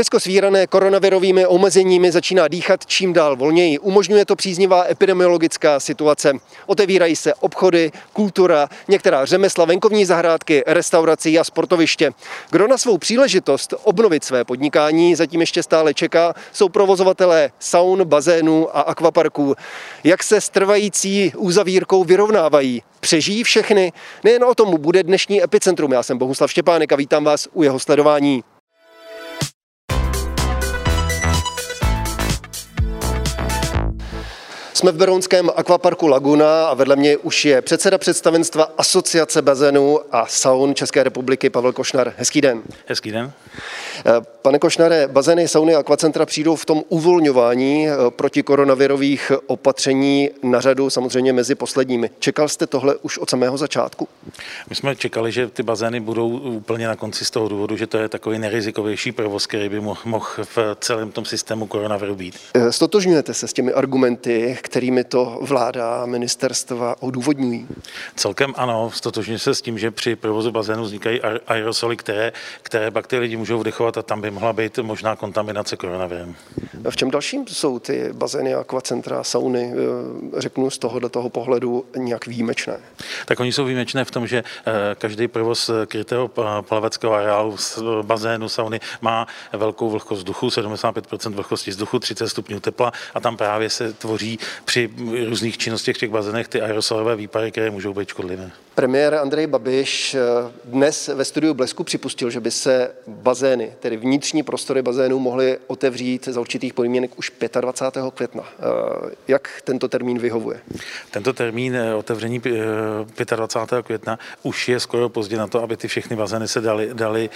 Česko svírané koronavirovými omezeními začíná dýchat čím dál volněji. Umožňuje to příznivá epidemiologická situace. Otevírají se obchody, kultura, některá řemesla, venkovní zahrádky, restaurací a sportoviště. Kdo na svou příležitost obnovit své podnikání zatím ještě stále čeká, jsou provozovatelé saun, bazénů a akvaparků. Jak se s trvající uzavírkou vyrovnávají? Přežijí všechny? Nejen o tom bude dnešní epicentrum. Já jsem Bohuslav Štěpánek a vítám vás u jeho sledování. Jsme v Berounském akvaparku Laguna a vedle mě už je předseda představenstva Asociace bazénů a saun České republiky Pavel Košnar. Hezký den. Hezký den. Eh, pane Košnare, bazény, sauny a akvacentra přijdou v tom uvolňování eh, proti koronavirových opatření na řadu, samozřejmě mezi posledními. Čekal jste tohle už od samého začátku? My jsme čekali, že ty bazény budou úplně na konci z toho důvodu, že to je takový nerizikovější provoz, který by mohl v celém tom systému koronaviru být. Eh, stotožňujete se s těmi argumenty, kterými to vláda a ministerstva odůvodňují? Celkem ano, stotožňuji se s tím, že při provozu bazénu vznikají aerosoly, které, které bakterie lidi můžou vdychovat a tam by mohla být možná kontaminace koronavirem. V čem dalším jsou ty bazény, akvacentra, sauny, eh, řeknu z tohohle toho pohledu, nějak výjimečné? Tak oni jsou výjimečné v tom, že eh, každý provoz krytého plaveckého areálu, bazénu, sauny má velkou vlhkost vzduchu, 75% vlhkosti vzduchu, 30 stupňů tepla a tam právě se tvoří při různých činnostech v těch bazénech ty aerosolové výpary, které můžou být škodlivé. Premiér Andrej Babiš eh, dnes ve studiu Blesku připustil, že by se bazény, tedy vnitřní prostory bazénů, mohly otevřít za určitých podmínek už 25. května. Eh, jak tento termín vyhovuje? Tento termín eh, otevření 25. května už je skoro pozdě na to, aby ty všechny bazény se dali, dali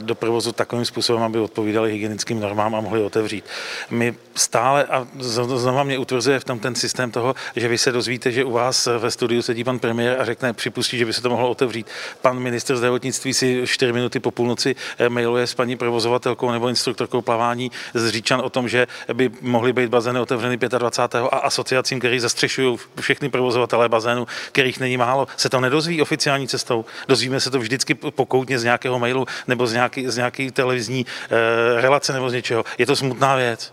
do provozu takovým způsobem, aby odpovídaly hygienickým normám a mohly otevřít. My stále, a znovu mě utvrzuje v tom ten systém toho, že vy se dozvíte, že u vás ve studiu sedí pan premiér a řekne, připustí připustí, že by se to mohlo otevřít. Pan minister zdravotnictví si 4 minuty po půlnoci eh, mailuje s paní provozovatelkou nebo instruktorkou plavání z Říčan o tom, že by mohly být bazény otevřeny 25. a asociacím, který zastřešují všechny provozovatelé bazénu, kterých není málo, se to nedozví oficiální cestou. Dozvíme se to vždycky pokoutně z nějakého mailu nebo z nějaké, z nějaké televizní eh, relace nebo z něčeho. Je to smutná věc.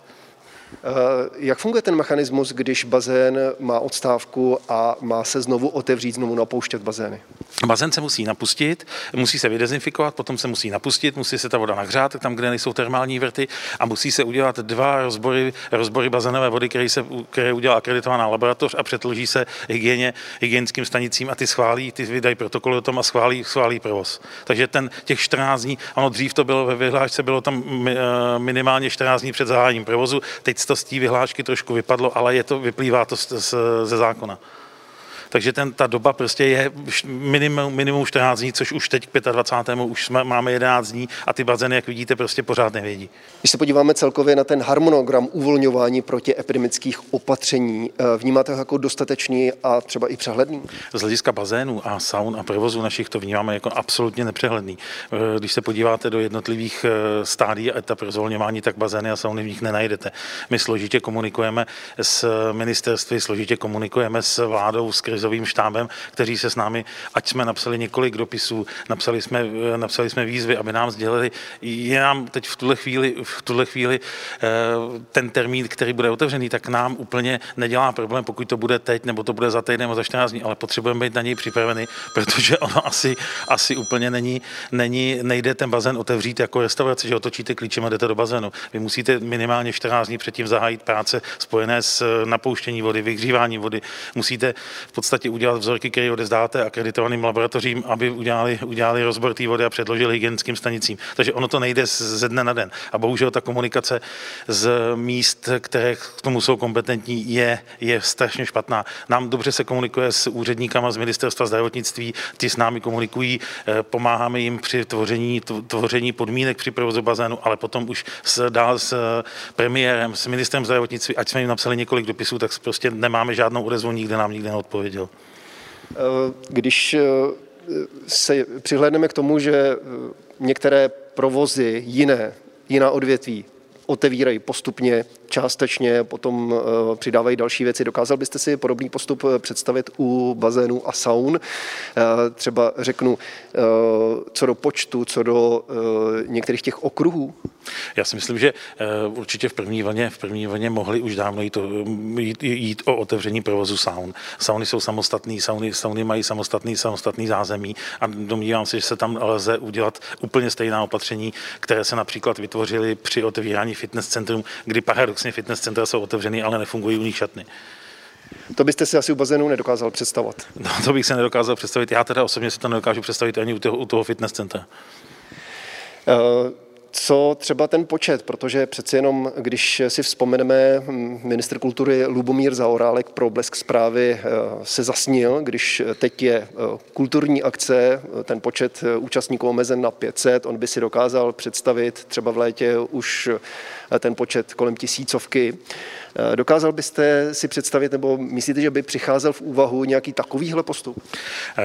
Eh, jak funguje ten mechanismus, když bazén má odstávku a má se znovu otevřít, znovu napouštět bazény? Bazén se musí napustit, musí se vydezinfikovat, potom se musí napustit, musí se ta voda nahřát, tam, kde nejsou termální vrty a musí se udělat dva rozbory, rozbory bazénové vody, které, se, které udělá akreditovaná laboratoř a přetloží se hygieně, hygienickým stanicím a ty schválí, ty vydají protokol o tom a schválí, schválí provoz. Takže ten, těch 14 dní, ano, dřív to bylo ve vyhlášce, bylo tam eh, minimálně 14 dní před zahájením provozu, teď to z té vyhlášky trošku vypadlo, ale je to, vyplývá to z, z, ze zákona. Takže ten, ta doba prostě je minimum, minimum 14 dní, což už teď k 25. už jsme, máme 11 dní a ty bazény, jak vidíte, prostě pořád nevědí. Když se podíváme celkově na ten harmonogram uvolňování epidemických opatření, eh, vnímáte ho jako dostatečný a třeba i přehledný? Z hlediska bazénů a saun a provozu našich to vnímáme jako absolutně nepřehledný. Eh, když se podíváte do jednotlivých eh, stádí a etap rozvolňování, tak bazény a sauny v nich nenajdete. My složitě komunikujeme s ministerstvy, složitě komunikujeme s vládou skrze krizovým štábem, kteří se s námi, ať jsme napsali několik dopisů, napsali jsme, napsali jsme výzvy, aby nám sdělili, je nám teď v tuhle chvíli, v tuhle chvíli eh, ten termín, který bude otevřený, tak nám úplně nedělá problém, pokud to bude teď, nebo to bude za týden nebo za 14 dní, ale potřebujeme být na něj připraveni, protože ono asi, asi úplně není, není, nejde ten bazén otevřít jako restaurace, že otočíte klíčem a jdete do bazénu. Vy musíte minimálně 14 dní předtím zahájit práce spojené s napouštění vody, vyhřívání vody. Musíte v podstatě podstatě udělat vzorky, které odezdáte akreditovaným laboratořím, aby udělali, udělali rozbor té vody a předložili hygienickým stanicím. Takže ono to nejde ze dne na den. A bohužel ta komunikace z míst, které k tomu jsou kompetentní, je, je strašně špatná. Nám dobře se komunikuje s úředníkama z ministerstva zdravotnictví, ty s námi komunikují, eh, pomáháme jim při tvoření, tvoření podmínek při provozu bazénu, ale potom už s, dál s premiérem, s ministrem zdravotnictví, ať jsme jim napsali několik dopisů, tak prostě nemáme žádnou odezvu, nikde nám nikde neodpověděl. Eh, když eh, se přihlédneme k tomu, že eh, některé provozy, jiné, jiná odvětví otevírají postupně, částečně, potom přidávají další věci. Dokázal byste si podobný postup představit u bazénů a saun? Třeba řeknu, co do počtu, co do některých těch okruhů? Já si myslím, že určitě v první vlně, v první vlně mohli už dávno jít, jít, jít o otevření provozu saun. Sauny jsou samostatný, sauny, sauny mají samostatný, samostatný zázemí a domnívám se, že se tam lze udělat úplně stejná opatření, které se například vytvořily při otevírání fitness centrum, kdy paradoxně fitness centra jsou otevřený, ale nefungují u nich šatny. To byste si asi u bazénu nedokázal představovat. No, to bych se nedokázal představit. Já teda osobně si to nedokážu představit ani u toho, u toho fitness centra. Uh co třeba ten počet, protože přeci jenom, když si vzpomeneme, hm, ministr kultury Lubomír Zaorálek pro Blesk zprávy eh, se zasnil, když teď je eh, kulturní akce, eh, ten počet účastníků omezen na 500, on by si dokázal představit třeba v létě už ten počet kolem tisícovky. Eh, dokázal byste si představit, nebo myslíte, že by přicházel v úvahu nějaký takovýhle postup? Eh,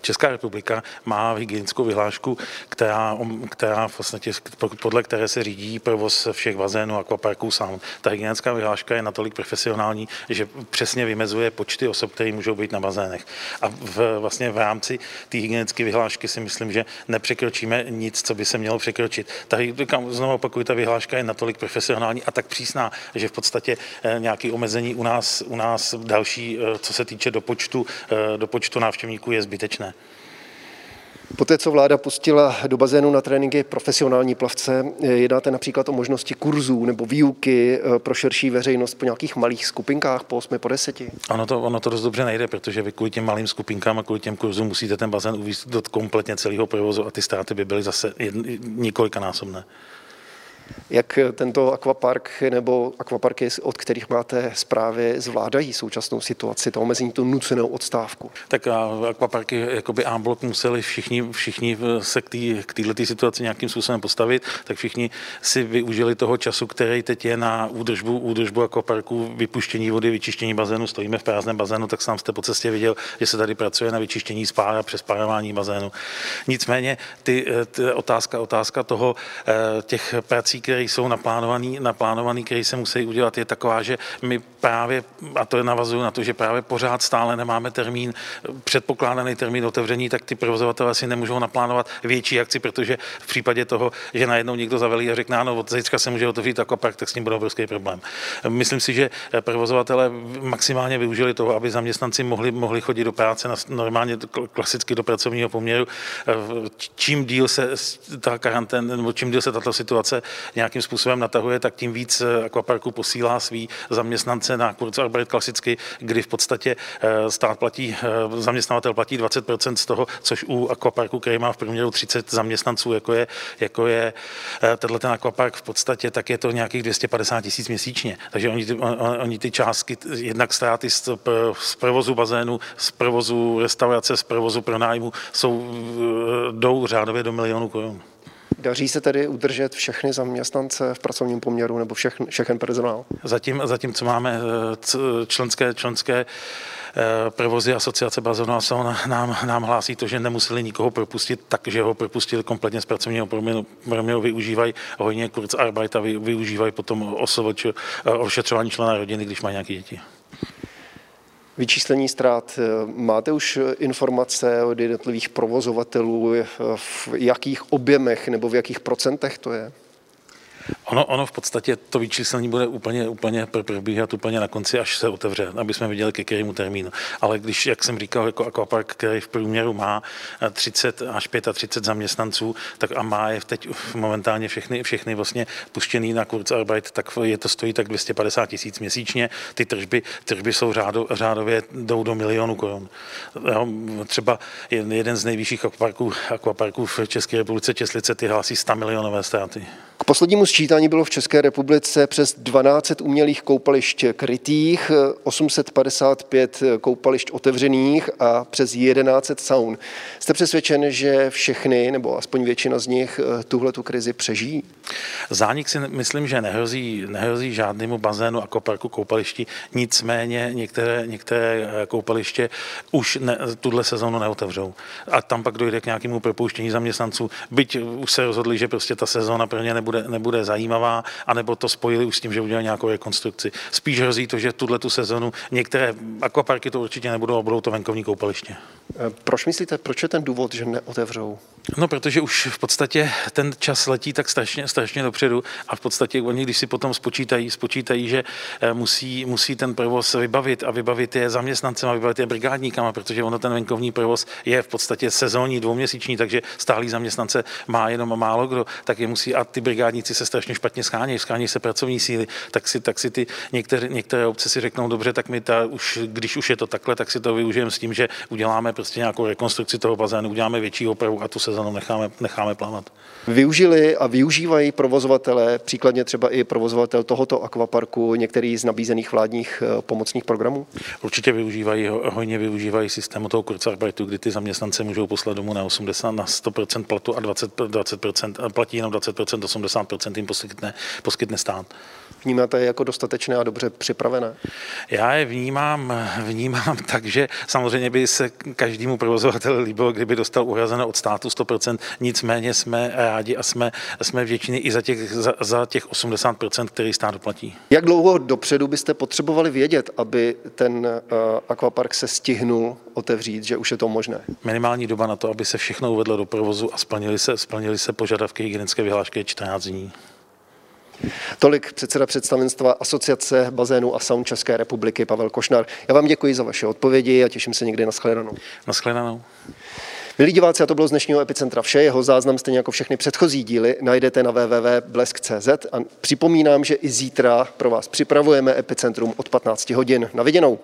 Česká republika má hygienickou vyhlášku, která, která vlastně podle které se řídí provoz všech bazénů, akvaparků sám. Ta hygienická vyhláška je natolik profesionální, že přesně vymezuje počty osob, které můžou být na bazénech. A v, vlastně v rámci té hygienické vyhlášky si myslím, že nepřekročíme nic, co by se mělo překročit. Ta, znovu opakuju, ta vyhláška je natolik profesionální a tak přísná, že v podstatě eh, nějaké omezení u nás, u nás další, eh, co se týče do počtu, eh, do počtu návštěvníků, je zbytečné. Poté, co vláda pustila do bazénu na tréninky profesionální plavce, jednáte například o možnosti kurzů nebo výuky pro širší veřejnost po nějakých malých skupinkách po 8 po 10? Ono to, ono to dost dobře nejde, protože vy kvůli těm malým skupinkám a kvůli těm kurzům musíte ten bazén uvíct do kompletně celého provozu a ty ztráty by byly zase několikanásobné. Jak tento akvapark nebo akvaparky, od kterých máte zprávy, zvládají současnou situaci, to omezení, tu nucenou odstávku? Tak akvaparky jakoby A-blok museli všichni, všichni se k této situaci nějakým způsobem postavit, tak všichni si využili toho času, který teď je na údržbu, údržbu akvaparku, vypuštění vody, vyčištění bazénu. Stojíme v prázdném bazénu, tak sám jste po cestě viděl, že se tady pracuje na vyčištění spára, přespárování bazénu. Nicméně ty, ty otázka, otázka toho eh, těch prací, které jsou naplánované, naplánovaný, které se musí udělat, je taková, že my právě, a to je navazuju na to, že právě pořád stále nemáme termín, předpokládaný termín otevření, tak ty provozovatelé si nemůžou naplánovat větší akci, protože v případě toho, že najednou někdo zavelí a řekne, ano, od zítřka se může otevřít akvapark, tak s ním bude obrovský problém. Myslím si, že provozovatelé maximálně využili toho, aby zaměstnanci mohli, mohli chodit do práce na normálně klasicky do pracovního poměru. Čím díl se ta karanténa, nebo čím díl se tato situace nějakým způsobem natahuje, tak tím víc akvaparku posílá svý zaměstnance na Kurzarbeit klasicky, kdy v podstatě eh, stát platí, eh, zaměstnavatel platí 20% z toho, což u akvaparku, který má v průměru 30 zaměstnanců, jako je, jako je eh, tenhle ten akvapark v podstatě, tak je to nějakých 250 tisíc měsíčně. Takže oni ty, oni ty částky, jednak ztráty z, z provozu bazénu, z provozu restaurace, z provozu pronájmu jsou, jdou řádově do milionů korun. Daří se tedy udržet všechny zaměstnance v pracovním poměru nebo všechny, všechen personál? Zatím, zatím, co máme eh, členské, členské eh, provozy asociace Bazonu nám, nám hlásí to, že nemuseli nikoho propustit, takže ho propustili kompletně z pracovního poměru, využívají hodně Kurzarbeit a využívají potom OSVČ, eh, ošetřování člena rodiny, když má nějaké děti. Vyčíslení ztrát. Máte už informace od jednotlivých provozovatelů, v jakých objemech nebo v jakých procentech to je? Ono, ono v podstatě to vyčíslení bude úplně, úplně probíhat úplně na konci, až se otevře, aby jsme viděli, ke kterému termínu. Ale když, jak jsem říkal, jako Aquapark, který v průměru má 30 až 35 zaměstnanců, tak a má je teď momentálně všechny, všechny vlastně puštěný na Kurzarbeit, tak je to stojí tak 250 tisíc měsíčně. Ty tržby, tržby jsou řádo, řádově jdou do milionu korun. Třeba jeden z nejvyšších akvaparků, akvaparků v České republice Česlice, ty hlásí 100 milionové ztráty. K poslednímu sčítání bylo v České republice přes 1200 umělých koupališť krytých, 855 koupališť otevřených a přes 1100 saun. Jste přesvědčen, že všechny, nebo aspoň většina z nich, tuhle tu krizi přežijí? Zánik si myslím, že nehrozí, nehrozí žádnému bazénu a koparku koupališti, nicméně některé, některé koupaliště už ne, tuhle sezónu neotevřou. A tam pak dojde k nějakému propouštění zaměstnanců, byť už se rozhodli, že prostě ta sezóna pro ně nebude, nebude zajímavá, anebo to spojili už s tím, že udělají nějakou rekonstrukci. Spíš hrozí to, že tuhle tu sezonu některé akvaparky to určitě nebudou, a budou to venkovní koupaliště. Proč myslíte, proč je ten důvod, že neotevřou? No, protože už v podstatě ten čas letí tak strašně, strašně dopředu a v podstatě oni, když si potom spočítají, spočítají, že eh, musí, musí ten provoz vybavit a vybavit je zaměstnancem a vybavit je brigádníkama, protože ono ten venkovní provoz je v podstatě sezónní, dvouměsíční, takže stálý zaměstnance má jenom málo kdo, tak je musí a ty brigádníci se strašně špatně schánějí, schánějí se pracovní síly, tak si, tak si ty některé, některé obce si řeknou, dobře, tak my ta, už, když už je to takhle, tak si to využijeme s tím, že uděláme prostě nějakou rekonstrukci toho bazénu, uděláme větší opravu a tu sezónu necháme, necháme plavat. Využili a využívají provozovatelé, příkladně třeba i provozovatel tohoto akvaparku, některý z nabízených vládních eh, pomocných programů? Určitě využívají, hojně využívají systému toho Kurzarbeitu, kdy ty zaměstnance můžou poslat domů na 80, na 100% platu a 20, 20% platí jenom 20%, 80% jim poskytne, poskytne stát. Vnímáte je jako dostatečné a dobře připravené? Já je vnímám, vnímám tak, že samozřejmě by se každému provozovateli líbilo, kdyby dostal uhrazené od státu 100%, nicméně jsme rádi a jsme, jsme vděční i za těch, za, za těch 80%, který stát doplatí. Jak dlouho dopředu byste potřebovali vědět, aby ten uh, akvapark se stihnul otevřít, že už je to možné? Minimální doba na to, aby se všechno uvedlo do provozu a splnili se, splnili se požadavky hygienické vyhlášky je 14 dní. Tolik předseda představenstva Asociace bazénů a saun České republiky Pavel Košnar. Já vám děkuji za vaše odpovědi a těším se někdy na shledanou. Na shledanou. Milí diváci, a to bylo z dnešního Epicentra vše. Jeho záznam stejně jako všechny předchozí díly najdete na www.blesk.cz a připomínám, že i zítra pro vás připravujeme Epicentrum od 15 hodin. Na viděnou.